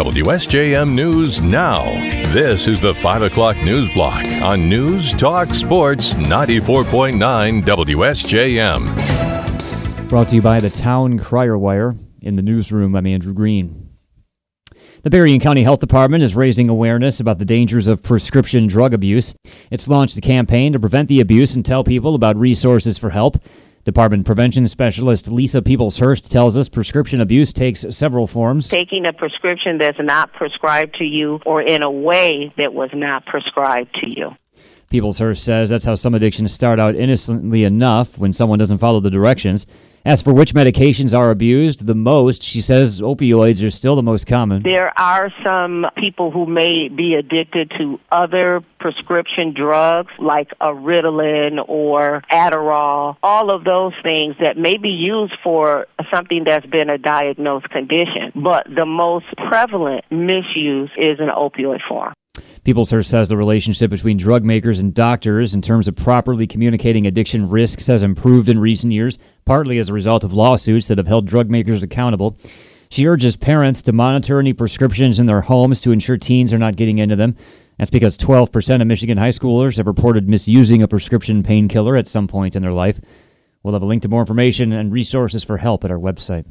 WSJM News Now. This is the 5 o'clock news block on News Talk Sports 94.9 WSJM. Brought to you by the Town Crier Wire. In the newsroom, I'm Andrew Green. The Berrien County Health Department is raising awareness about the dangers of prescription drug abuse. It's launched a campaign to prevent the abuse and tell people about resources for help. Department Prevention Specialist Lisa Peoples-Hurst tells us prescription abuse takes several forms. Taking a prescription that's not prescribed to you or in a way that was not prescribed to you. Peoples-Hurst says that's how some addictions start out innocently enough when someone doesn't follow the directions. As for which medications are abused the most, she says opioids are still the most common. There are some people who may be addicted to other prescription drugs like a Ritalin or Adderall, all of those things that may be used for something that's been a diagnosed condition. But the most prevalent misuse is an opioid form. Peoples-Hurst says the relationship between drug makers and doctors in terms of properly communicating addiction risks has improved in recent years, partly as a result of lawsuits that have held drug makers accountable. She urges parents to monitor any prescriptions in their homes to ensure teens are not getting into them. That's because 12% of Michigan high schoolers have reported misusing a prescription painkiller at some point in their life. We'll have a link to more information and resources for help at our website.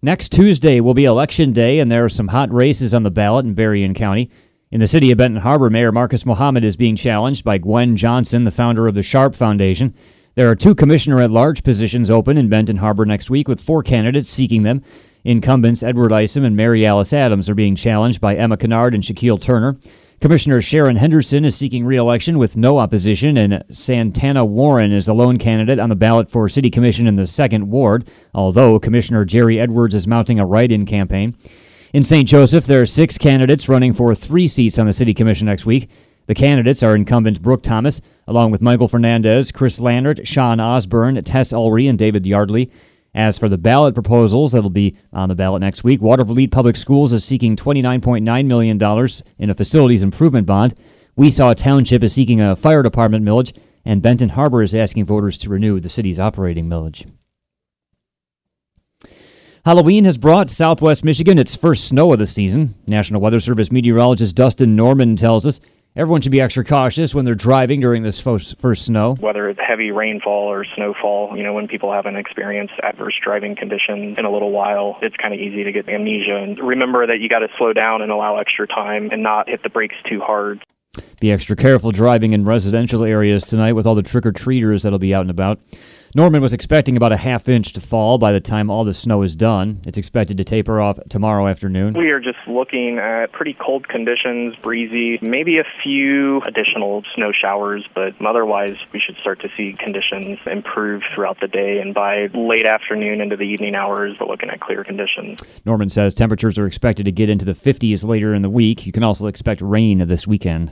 Next Tuesday will be Election Day, and there are some hot races on the ballot in Berrien County. In the city of Benton Harbor, Mayor Marcus Muhammad is being challenged by Gwen Johnson, the founder of the Sharp Foundation. There are two commissioner at large positions open in Benton Harbor next week, with four candidates seeking them. Incumbents Edward Isom and Mary Alice Adams are being challenged by Emma Kennard and Shaquille Turner. Commissioner Sharon Henderson is seeking re-election with no opposition, and Santana Warren is the lone candidate on the ballot for City Commission in the second ward, although Commissioner Jerry Edwards is mounting a write-in campaign. In St. Joseph, there are six candidates running for three seats on the City Commission next week. The candidates are incumbent Brooke Thomas, along with Michael Fernandez, Chris Landert, Sean Osborne, Tess Ulrey, and David Yardley. As for the ballot proposals that'll be on the ballot next week, Watervliet Public Schools is seeking $29.9 million in a facilities improvement bond. Weesaw Township is seeking a fire department millage, and Benton Harbor is asking voters to renew the city's operating millage. Halloween has brought southwest Michigan its first snow of the season. National Weather Service meteorologist Dustin Norman tells us everyone should be extra cautious when they're driving during this first, snow. Whether it's heavy rainfall or snowfall, you know, when people haven't experienced adverse driving conditions in a little while, it's kind of easy to get amnesia. And remember that you got to slow down and allow extra time and not hit the brakes too hard. Be extra careful driving in residential areas tonight with all the trick or treaters that'll be out and about. Norman was expecting about a half inch to fall by the time all the snow is done. It's expected to taper off tomorrow afternoon. We are just looking at pretty cold conditions, breezy, maybe a few additional snow showers, but otherwise we should start to see conditions improve throughout the day. And by late afternoon into the evening hours, we're looking at clear conditions. Norman says temperatures are expected to get into the 50s later in the week. You can also expect rain this weekend.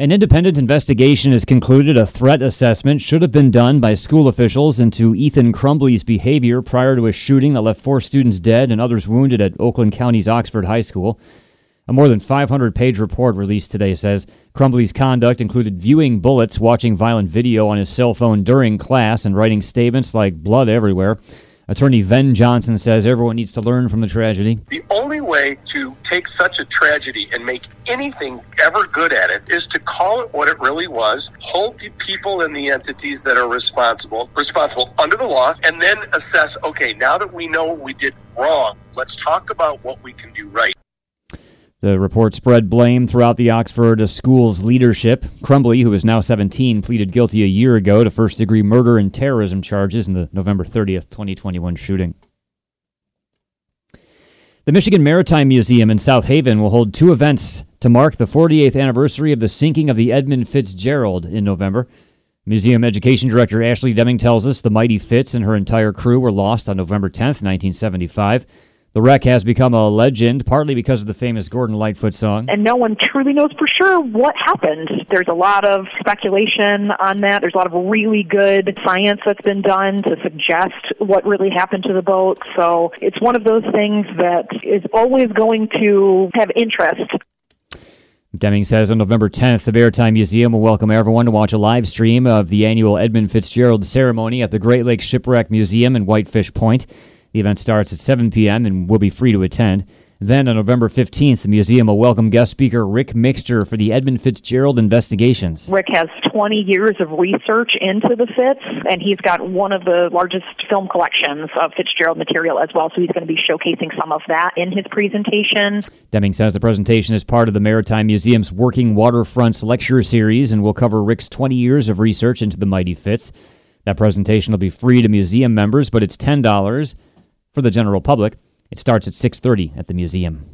An independent investigation has concluded a threat assessment should have been done by school officials into Ethan Crumbley's behavior prior to a shooting that left four students dead and others wounded at Oakland County's Oxford High School. A more than 500 page report released today says Crumbley's conduct included viewing bullets, watching violent video on his cell phone during class, and writing statements like blood everywhere. Attorney Ven Johnson says everyone needs to learn from the tragedy. The only way to take such a tragedy and make anything ever good at it is to call it what it really was, hold the people and the entities that are responsible responsible under the law, and then assess, okay, now that we know we did wrong, let's talk about what we can do right. The report spread blame throughout the Oxford school's leadership. Crumbley, who is now 17, pleaded guilty a year ago to first degree murder and terrorism charges in the November 30th, 2021 shooting. The Michigan Maritime Museum in South Haven will hold two events to mark the 48th anniversary of the sinking of the Edmund Fitzgerald in November. Museum Education Director Ashley Deming tells us the Mighty Fitz and her entire crew were lost on November 10th, 1975. The wreck has become a legend, partly because of the famous Gordon Lightfoot song. And no one truly knows for sure what happened. There's a lot of speculation on that. There's a lot of really good science that's been done to suggest what really happened to the boat. So it's one of those things that is always going to have interest. Deming says on November 10th, the Maritime Museum will welcome everyone to watch a live stream of the annual Edmund Fitzgerald ceremony at the Great Lakes Shipwreck Museum in Whitefish Point. The event starts at 7 p.m. and will be free to attend. Then on November 15th, the museum will welcome guest speaker Rick Mixter for the Edmund Fitzgerald investigations. Rick has 20 years of research into the Fitz, and he's got one of the largest film collections of Fitzgerald material as well, so he's going to be showcasing some of that in his presentation. Deming says the presentation is part of the Maritime Museum's Working Waterfronts lecture series and will cover Rick's 20 years of research into the mighty Fitz. That presentation will be free to museum members, but it's $10 for the general public. It starts at 6:30 at the museum.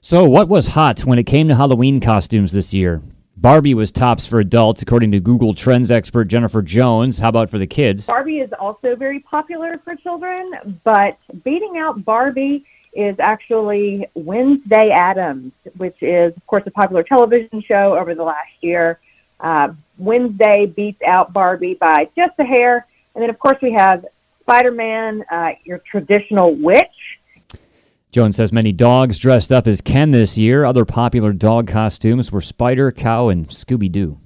So, what was hot when it came to Halloween costumes this year? Barbie was tops for adults, according to Google Trends expert Jennifer Jones. How about for the kids? Barbie is also very popular for children, but beating out Barbie is actually Wednesday Addams, which is, of course, a popular television show over the last year. Uh, Wednesday beats out Barbie by just a hair. And then, of course, we have Spider Man, uh, your traditional witch. Jones says many dogs dressed up as Ken this year. Other popular dog costumes were Spider, Cow, and Scooby Doo.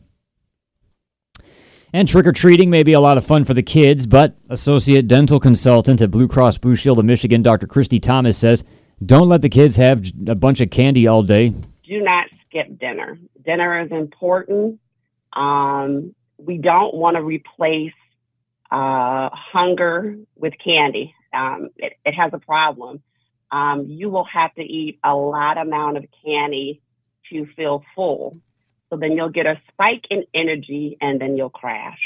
And trick or treating may be a lot of fun for the kids, but Associate Dental Consultant at Blue Cross Blue Shield of Michigan, Dr. Christy Thomas, says don't let the kids have a bunch of candy all day. Do not skip dinner. Dinner is important. Um, we don't want to replace uh, hunger with candy. Um, it, it, has a problem. Um, you will have to eat a lot amount of candy to feel full. So then you'll get a spike in energy and then you'll crash.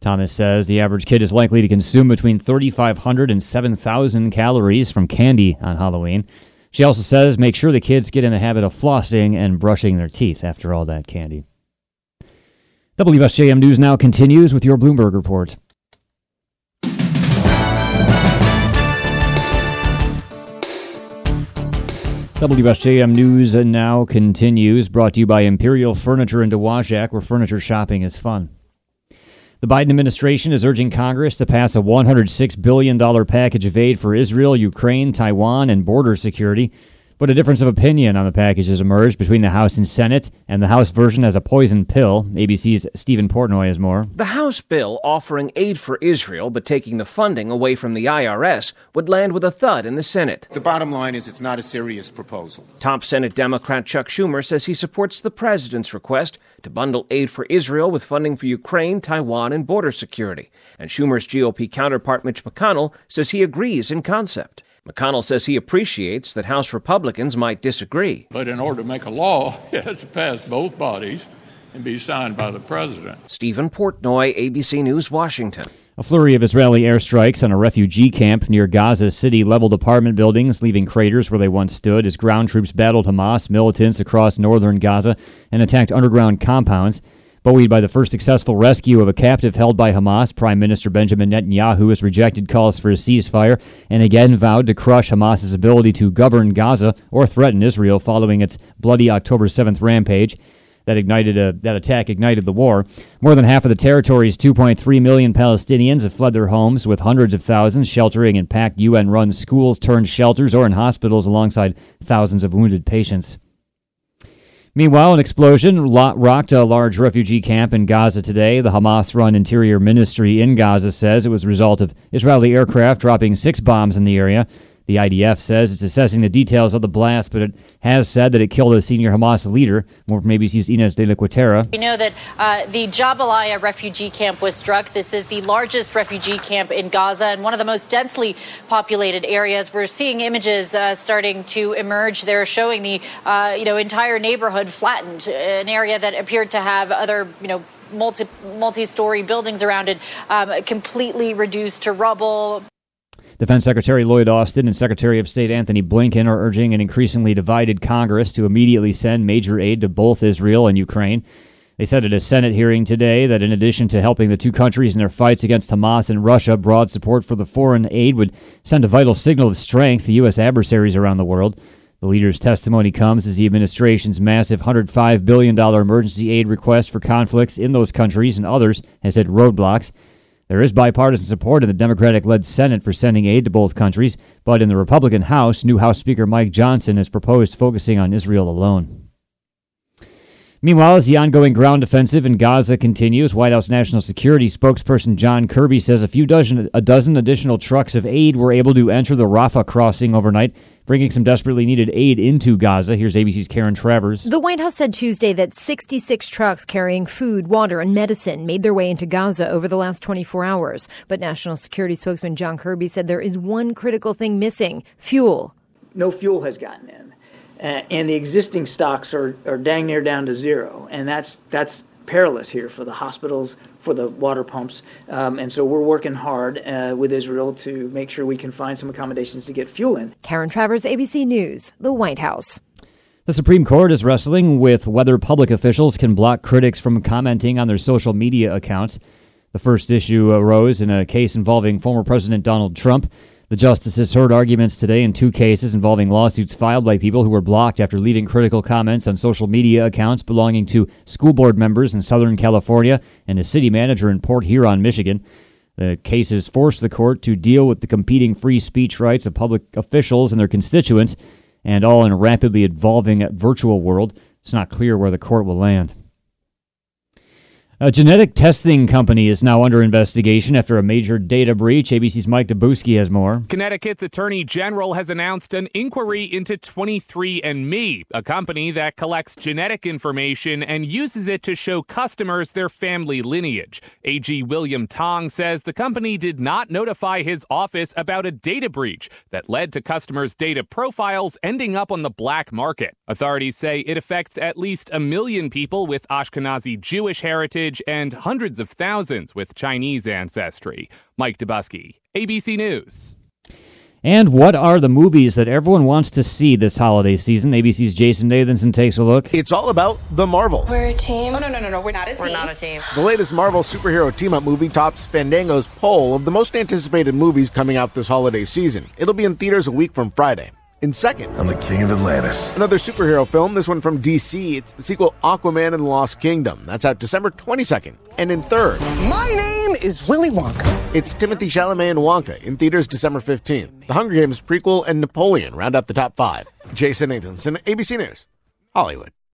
Thomas says the average kid is likely to consume between 3,500 and 7,000 calories from candy on Halloween. She also says make sure the kids get in the habit of flossing and brushing their teeth after all that candy. WSJM News now continues with your Bloomberg report. WSJM News and now continues, brought to you by Imperial Furniture in Dowagiac, where furniture shopping is fun. The Biden administration is urging Congress to pass a $106 billion package of aid for Israel, Ukraine, Taiwan, and border security. But a difference of opinion on the package has emerged between the House and Senate, and the House version has a poison pill. ABC's Stephen Portnoy has more. The House bill offering aid for Israel but taking the funding away from the IRS would land with a thud in the Senate. The bottom line is it's not a serious proposal. Top Senate Democrat Chuck Schumer says he supports the president's request to bundle aid for Israel with funding for Ukraine, Taiwan, and border security. And Schumer's GOP counterpart Mitch McConnell says he agrees in concept. McConnell says he appreciates that House Republicans might disagree. But in order to make a law, it has to pass both bodies and be signed by the president. Stephen Portnoy, ABC News, Washington. A flurry of Israeli airstrikes on a refugee camp near Gaza City leveled apartment buildings, leaving craters where they once stood as ground troops battled Hamas militants across northern Gaza and attacked underground compounds. Buoyed by the first successful rescue of a captive held by Hamas, Prime Minister Benjamin Netanyahu has rejected calls for a ceasefire and again vowed to crush Hamas's ability to govern Gaza or threaten Israel following its bloody October 7th rampage. That ignited a, that attack ignited the war. More than half of the territory's 2.3 million Palestinians have fled their homes, with hundreds of thousands sheltering in packed UN-run schools turned shelters or in hospitals alongside thousands of wounded patients. Meanwhile, an explosion rocked a large refugee camp in Gaza today. The Hamas run Interior Ministry in Gaza says it was a result of Israeli aircraft dropping six bombs in the area. The IDF says it's assessing the details of the blast, but it has said that it killed a senior Hamas leader. More from ABC's Ines de la Cuetara. We know that uh, the Jabalia refugee camp was struck. This is the largest refugee camp in Gaza and one of the most densely populated areas. We're seeing images uh, starting to emerge. They're showing the uh, you know entire neighborhood flattened, an area that appeared to have other you know multi multi-story buildings around it um, completely reduced to rubble. Defense Secretary Lloyd Austin and Secretary of State Antony Blinken are urging an increasingly divided Congress to immediately send major aid to both Israel and Ukraine. They said at a Senate hearing today that in addition to helping the two countries in their fights against Hamas and Russia, broad support for the foreign aid would send a vital signal of strength to U.S. adversaries around the world. The leader's testimony comes as the administration's massive $105 billion emergency aid request for conflicts in those countries and others has hit roadblocks. There is bipartisan support in the Democratic led Senate for sending aid to both countries, but in the Republican House, new House Speaker Mike Johnson has proposed focusing on Israel alone. Meanwhile, as the ongoing ground offensive in Gaza continues, White House National Security spokesperson John Kirby says a few dozen a dozen additional trucks of aid were able to enter the Rafah crossing overnight, bringing some desperately needed aid into Gaza. Here's ABC's Karen Travers. The White House said Tuesday that 66 trucks carrying food, water, and medicine made their way into Gaza over the last 24 hours. But National Security spokesman John Kirby said there is one critical thing missing fuel. No fuel has gotten in and the existing stocks are, are dang near down to zero, and that's that's perilous here for the hospitals, for the water pumps, um, and so we're working hard uh, with Israel to make sure we can find some accommodations to get fuel in. Karen Travers, ABC News, the White House. The Supreme Court is wrestling with whether public officials can block critics from commenting on their social media accounts. The first issue arose in a case involving former President Donald Trump. The justices heard arguments today in two cases involving lawsuits filed by people who were blocked after leaving critical comments on social media accounts belonging to school board members in Southern California and a city manager in Port Huron, Michigan. The cases forced the court to deal with the competing free speech rights of public officials and their constituents, and all in a rapidly evolving virtual world. It's not clear where the court will land. A genetic testing company is now under investigation after a major data breach. ABC's Mike Dobuski has more. Connecticut's Attorney General has announced an inquiry into 23andMe, a company that collects genetic information and uses it to show customers their family lineage. AG William Tong says the company did not notify his office about a data breach that led to customers' data profiles ending up on the black market. Authorities say it affects at least a million people with Ashkenazi Jewish heritage heritage and hundreds of thousands with Chinese ancestry. Mike Dobuski, ABC News. And what are the movies that everyone wants to see this holiday season? ABC's Jason Nathanson takes a look. It's all about the Marvel. We're a team. Oh, no, no, no, no. We're not a team. We're not a team. The latest Marvel superhero team up movie tops Fandango's poll of the most anticipated movies coming out this holiday season. It'll be in theaters a week from Friday. In second, I'm the king of Atlantis. Another superhero film, this one from DC. It's the sequel Aquaman and the Lost Kingdom. That's out December 22nd. And in third, my name is Willy Wonka. It's Timothy Chalamet and Wonka in theaters December 15th. The Hunger Games prequel and Napoleon round out the top five. Jason Nathanson, ABC News, Hollywood.